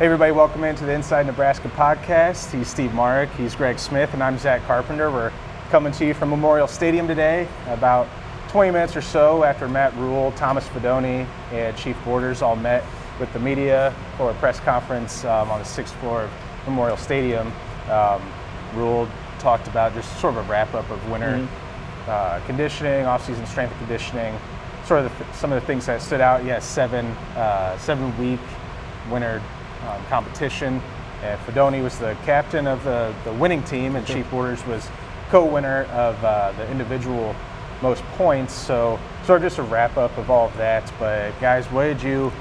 Hey, everybody, welcome into the Inside Nebraska podcast. He's Steve Marik, he's Greg Smith, and I'm Zack Carpenter. We're coming to you from Memorial Stadium today, about 20 minutes or so after Matt Rhule, Thomas Fidone, and Chief Borders all met with the media for a press conference um, on the sixth floor of Memorial Stadium. Um, Rhule talked about just sort of a wrap up of winter mm-hmm. uh, conditioning, off-season strength conditioning, sort of the, some of the things that stood out. Yes, seven uh, seven week winter um, competition. And Fidone was the captain of the, the winning team, and Chief Borders was co-winner of uh, the individual most points. So sort of just a wrap up of all of that. But guys, what did you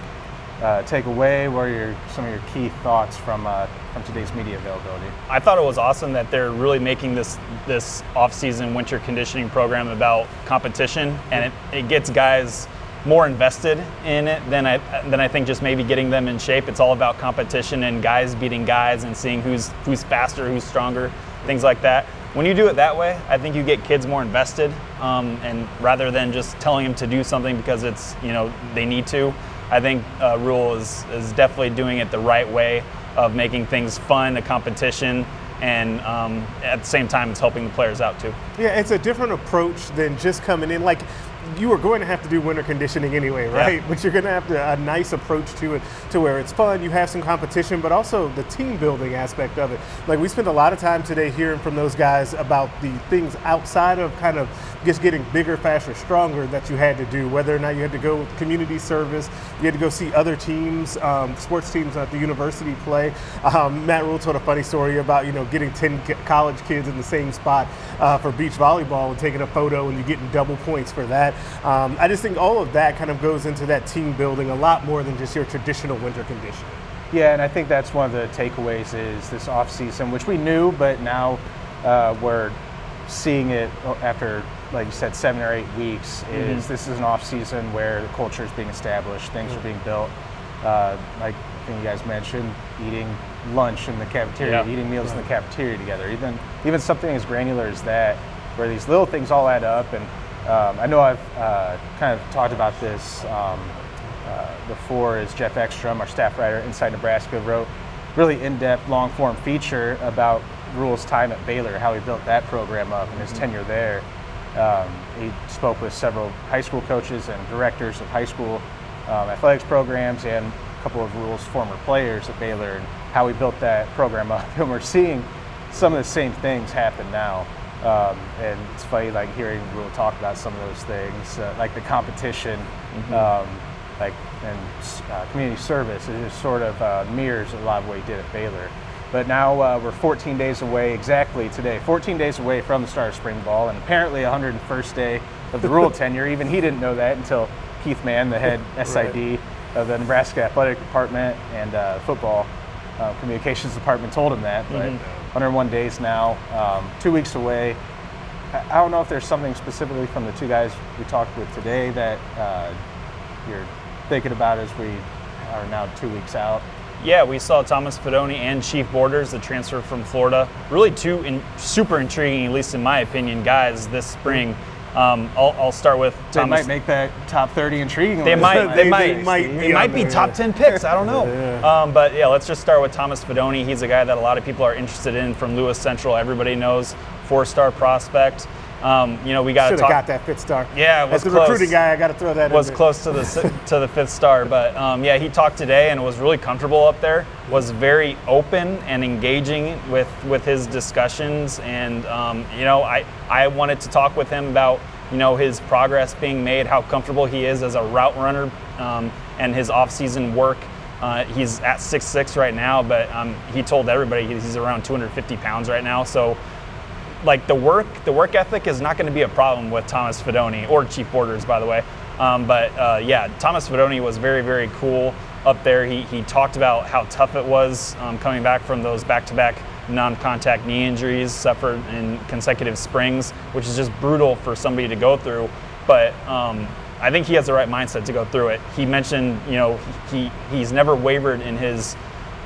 uh, take away? What are your, some of your key thoughts from uh, from today's media availability? I thought it was awesome that they're really making this this off-season winter conditioning program about competition, and it, it gets guys more invested in it than I than I think just maybe getting them in shape. It's all about competition and guys beating guys and seeing who's who's faster, who's stronger, things like that. When you do it that way, I think you get kids more invested, um, and rather than just telling them to do something because it's you know they need to, I think uh, Rhule is is definitely doing it the right way of making things fun, a competition, and um, at the same time, it's helping the players out too. Yeah, it's a different approach than just coming in. Like you are going to have to do winter conditioning anyway, right? Yeah. But you're going to have to, a nice approach to it, to where it's fun. You have some competition, but also the team building aspect of it. Like we spent a lot of time today hearing from those guys about the things outside of kind of just getting bigger, faster, stronger that you had to do. Whether or not you had to go with community service, you had to go see other teams, um, sports teams at the university play. Um, Matt Rhule told a funny story about you know getting ten college kids in the same spot uh, for beach volleyball and taking a photo, and you getting double points for that. Um, I just think all of that kind of goes into that team building a lot more than just your traditional winter condition. Yeah, and I think that's one of the takeaways is this off season, which we knew, but now uh, we're seeing it after, like you said, seven or eight weeks. Is mm-hmm. this is an off season where the culture is being established, things mm-hmm. are being built. Uh, like I think you guys mentioned, eating lunch in the cafeteria, yeah. eating meals right. in the cafeteria together, even even something as granular as that, where these little things all add up and um, I know I've uh, kind of talked about this um, uh, before. Is Jeff Ekstrom, our staff writer inside Nebraska, wrote really in-depth, long-form feature about Rhule's time at Baylor, how he built that program up and his mm-hmm. tenure there. Um, he spoke with several high school coaches and directors of high school um, athletics programs and a couple of Rhule's former players at Baylor and how he built that program up. And we're seeing some of the same things happen now. Um, and it's funny, like hearing Rhule talk about some of those things, uh, like the competition, mm-hmm. um, like and uh, community service. It just sort of uh, mirrors a lot of what he did at Baylor. But now uh, we're 14 days away, exactly today, 14 days away from the start of spring ball, and apparently 101st day of the Rhule tenure. Even he didn't know that until Keith Mann, the head SID right. of the Nebraska Athletic Department and uh, football uh, communications department, told him that. But mm-hmm 101 days now, um, two weeks away. I don't know if there's something specifically from the two guys we talked with today that uh, you're thinking about as we are now two weeks out. Yeah, we saw Thomas Fidone and Chief Borders, the transfer from Florida. Really, two in, super intriguing, at least in my opinion, guys this spring. Um, I'll, I'll, start with Thomas. They might make that top 30 intriguing. They might. They, they might. They might, they might be top 10 picks. I don't know. yeah. um, but yeah, let's just start with Thomas Fidone. He's a guy that a lot of people are interested in from Lewis Central. Everybody knows four-star prospect. Um, you know, we got to talk. got that fifth star. Yeah, was as the close. recruiting guy, I got to throw that. Was close to the to the fifth star, but um, yeah, he talked today and was really comfortable up there. Was very open and engaging with with his discussions, and um, you know, I I wanted to talk with him about you know his progress being made, how comfortable he is as a route runner, um, and his off-season work. Uh, he's at 6'6 right now, but um, he told everybody he's around 250 pounds right now. So, like the work, the work ethic is not going to be a problem with Thomas Fidone or Chief Borders, by the way. Um, but uh, yeah, Thomas Fidone was very, very cool up there. He, he talked about how tough it was um, coming back from those back-to-back non-contact knee injuries suffered in consecutive springs, which is just brutal for somebody to go through. But um, I think he has the right mindset to go through it. He mentioned, you know, he he's never wavered in his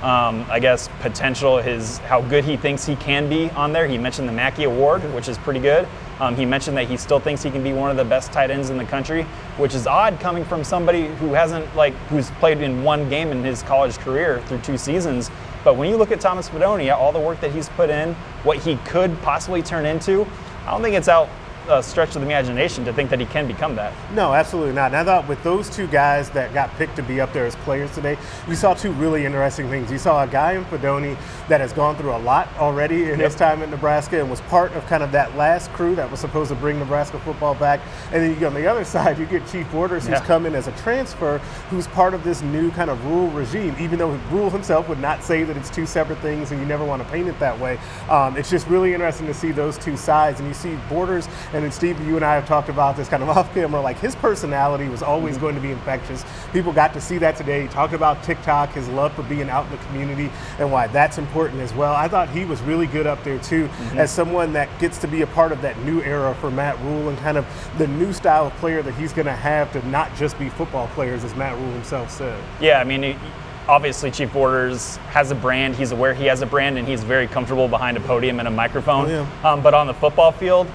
um, I guess, potential, his how good he thinks he can be on there. He mentioned the Mackey Award, which is pretty good. Um, he mentioned that he still thinks he can be one of the best tight ends in the country, which is odd coming from somebody who hasn't like who's played in one game in his college career through two seasons. But when you look at Thomas Fidone, all the work that he's put in, what he could possibly turn into, I don't think it's out a stretch of the imagination to think that he can become that. No, absolutely not. And I thought with those two guys that got picked to be up there as players today, you saw two really interesting things. You saw a guy in Fidone that has gone through a lot already in yep. his time at Nebraska and was part of kind of that last crew that was supposed to bring Nebraska football back. And then you go on the other side, you get Chief Borders, who's yeah. come in as a transfer, who's part of this new kind of Rhule regime, even though Rhule himself would not say that it's two separate things and you never want to paint it that way. Um, it's just really interesting to see those two sides. And you see Borders and then Steve, you and I have talked about this kind of off camera. Like his personality was always mm-hmm. going to be infectious. People got to see that today. He talked about TikTok, his love for being out in the community, and why that's important as well. I thought he was really good up there too, mm-hmm. as someone that gets to be a part of that new era for Matt Rhule and kind of the new style of player that he's going to have to not just be football players, as Matt Rhule himself said. Yeah, I mean. It, obviously Chief Borders has a brand. He's aware he has a brand, and he's very comfortable behind a podium and a microphone. Oh, yeah. um, but on the football field,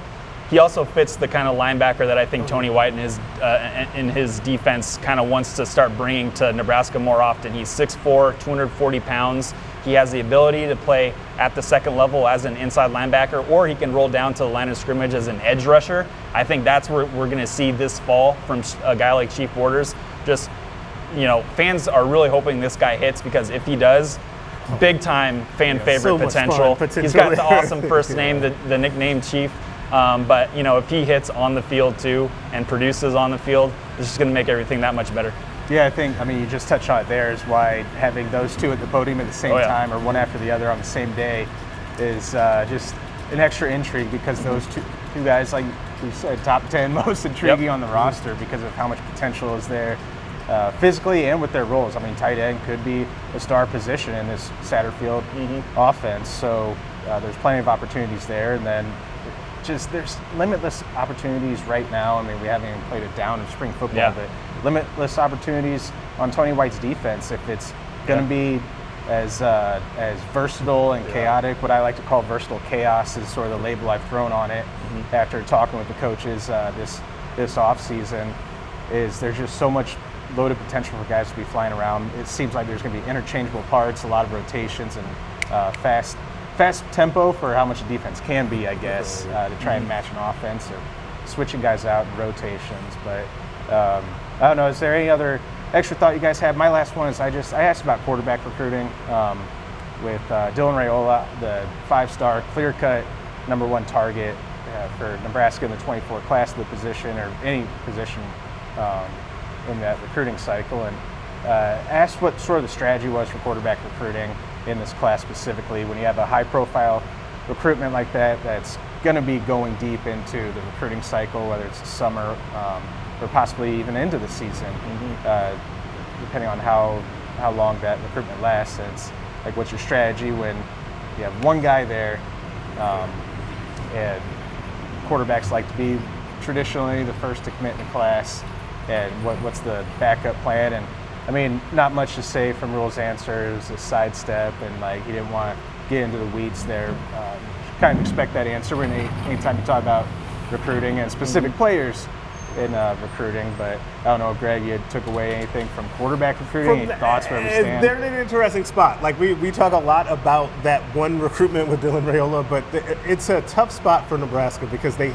he also fits the kind of linebacker that I think Tony White in his uh, in his defense kind of wants to start bringing to Nebraska more often. He's 6'4", 240 pounds. He has the ability to play at the second level as an inside linebacker, or he can roll down to the line of scrimmage as an edge rusher. I think that's where we're going to see this fall from a guy like Chief Borders. Just, you know, fans are really hoping this guy hits because if he does, big time fan yeah, favorite so potential. potential. He's got the awesome first name, the, the nickname Chief. Um, but you know, if he hits on the field too and produces on the field, it's just going to make everything that much better. Yeah, I think. I mean, you just touched on it. There is why having those two at the podium at the same oh, yeah. time, or one after the other on the same day, is uh, just an extra intrigue because those two, two guys, like we said, top ten most intriguing yep. on the roster because of how much potential is there. Uh, physically and with their roles. I mean, tight end could be a star position in this Satterfield mm-hmm. offense. So uh, there's plenty of opportunities there. And then just there's limitless opportunities right now. I mean, we haven't even played it down in spring football, yeah. but limitless opportunities on Tony White's defense if it's going to yeah. be as uh, as versatile and chaotic. What I like to call versatile chaos is sort of the label I've thrown on it mm-hmm. after talking with the coaches uh, this this off season. Is there's just so much loaded potential for guys to be flying around. It seems like there's going to be interchangeable parts, a lot of rotations, and uh, fast fast tempo for how much a defense can be, I guess, uh, to try and mm-hmm. match an offense or switching guys out in rotations. But um, I don't know. Is there any other extra thought you guys have? My last one is I just I asked about quarterback recruiting um, with uh, Dylan Raiola, the five-star clear-cut number one target uh, for Nebraska in the 24 class of the position or any position um, in that recruiting cycle, and uh, asked what sort of the strategy was for quarterback recruiting in this class specifically. When you have a high profile recruitment like that, that's going to be going deep into the recruiting cycle, whether it's the summer um, or possibly even into the season, mm-hmm. uh, depending on how, how long that recruitment lasts. It's like, what's your strategy when you have one guy there um, and quarterbacks like to be traditionally the first to commit in the class, and what, what's the backup plan? And I mean, not much to say from Rhule's answers, a sidestep, and like he didn't want to get into the weeds there. Um, kind of expect that answer when any, anytime you talk about recruiting and specific mm-hmm. players in uh, recruiting. But I don't know, Greg, you took away anything from quarterback recruiting? From, any thoughts where we stand? They're in an interesting spot. Like we, we talk a lot about that one recruitment with Dylan Raiola, but it's a tough spot for Nebraska because they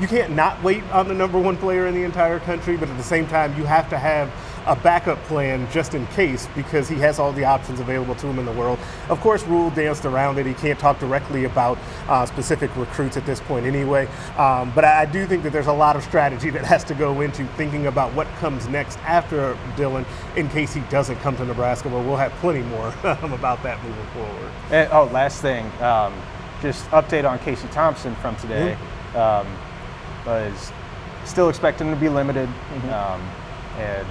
you can't not wait on the number one player in the entire country, but at the same time, you have to have a backup plan just in case because he has all the options available to him in the world. Of course, Rhule danced around it. He can't talk directly about uh, specific recruits at this point anyway. Um, but I, do think that there's a lot of strategy that has to go into thinking about what comes next after Dylan in case he doesn't come to Nebraska. But we'll have plenty more about that moving forward. And, oh, last thing. Um, just update on Casey Thompson from today. Mm-hmm. Um, was still expecting to be limited. Mm-hmm. Um, and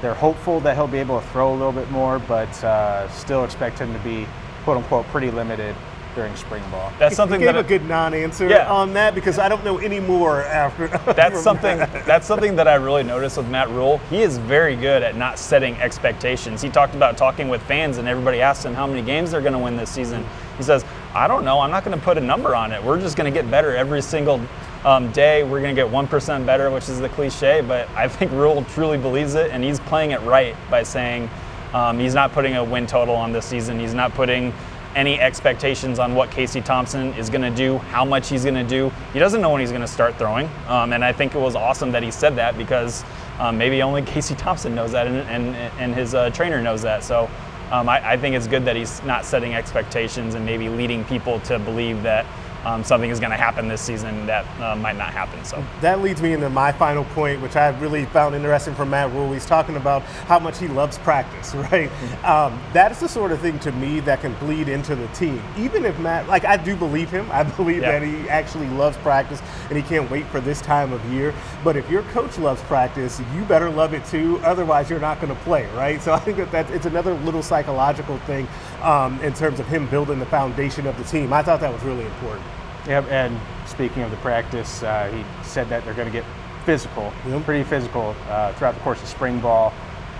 they're hopeful that he'll be able to throw a little bit more, but uh, still expect him to be quote unquote pretty limited during spring ball. That's something he gave that a good non-answer Yeah. on that because I don't know any more after. that's something that. that's something that I really noticed with Matt Rhule. He is very good at not setting expectations. He talked about talking with fans, and everybody asked him how many games they're going to win this season. He says, "I don't know. I'm not going to put a number on it. We're just going to get better every single um, day. We're going to get one percent better, which is the cliche. But I think Rhule truly believes it, and he's playing it right by saying um, he's not putting a win total on this season. He's not putting." any expectations on what Casey Thompson is going to do, how much he's going to do. He doesn't know when he's going to start throwing, um, and I think it was awesome that he said that because um, maybe only Casey Thompson knows that, and, and, and his uh, trainer knows that. So um, I, I think it's good that he's not setting expectations and maybe leading people to believe that um, something is going to happen this season that uh, might not happen. So That leads me into my final point, which I really found interesting from Matt Rhule. He's talking about how much he loves practice, right? Um, that is the sort of thing to me that can bleed into the team. Even if Matt, like, I do believe him. I believe Yeah. that he actually loves practice and he can't wait for this time of year. But if your coach loves practice, you better love it too. Otherwise, you're not going to play, right? So I think that, that it's another little psychological thing um, in terms of him building the foundation of the team. I thought that was really important. Yep, and speaking of the practice, uh, he said that they're going to get physical, Yep. pretty physical uh, throughout the course of spring ball,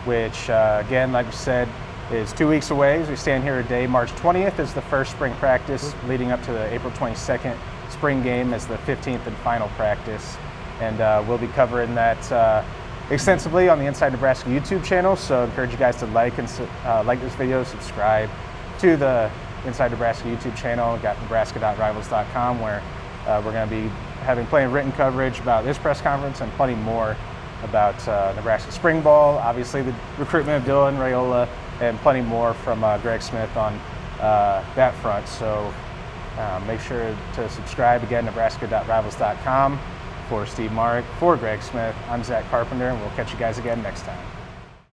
which, uh, again, like we said, is two weeks away as we stand here today. March 20th is the first spring practice, leading up to the April 22nd spring game as the 15th and final practice. And uh, we'll be covering that uh, extensively on the Inside Nebraska YouTube channel. So I encourage you guys to like and uh, like this video, subscribe to the Inside Nebraska YouTube channel. We've got nebraska.rivals.com where uh, we're going to be having plenty of written coverage about this press conference and plenty more about uh, Nebraska spring ball. Obviously, the recruitment of Dylan Raiola and plenty more from uh, Greg Smith on uh, that front. So uh, make sure to subscribe again, nebraska.rivals.com. For Steve Marik, for Greg Smith, I'm Zack Carpenter, and we'll catch you guys again next time.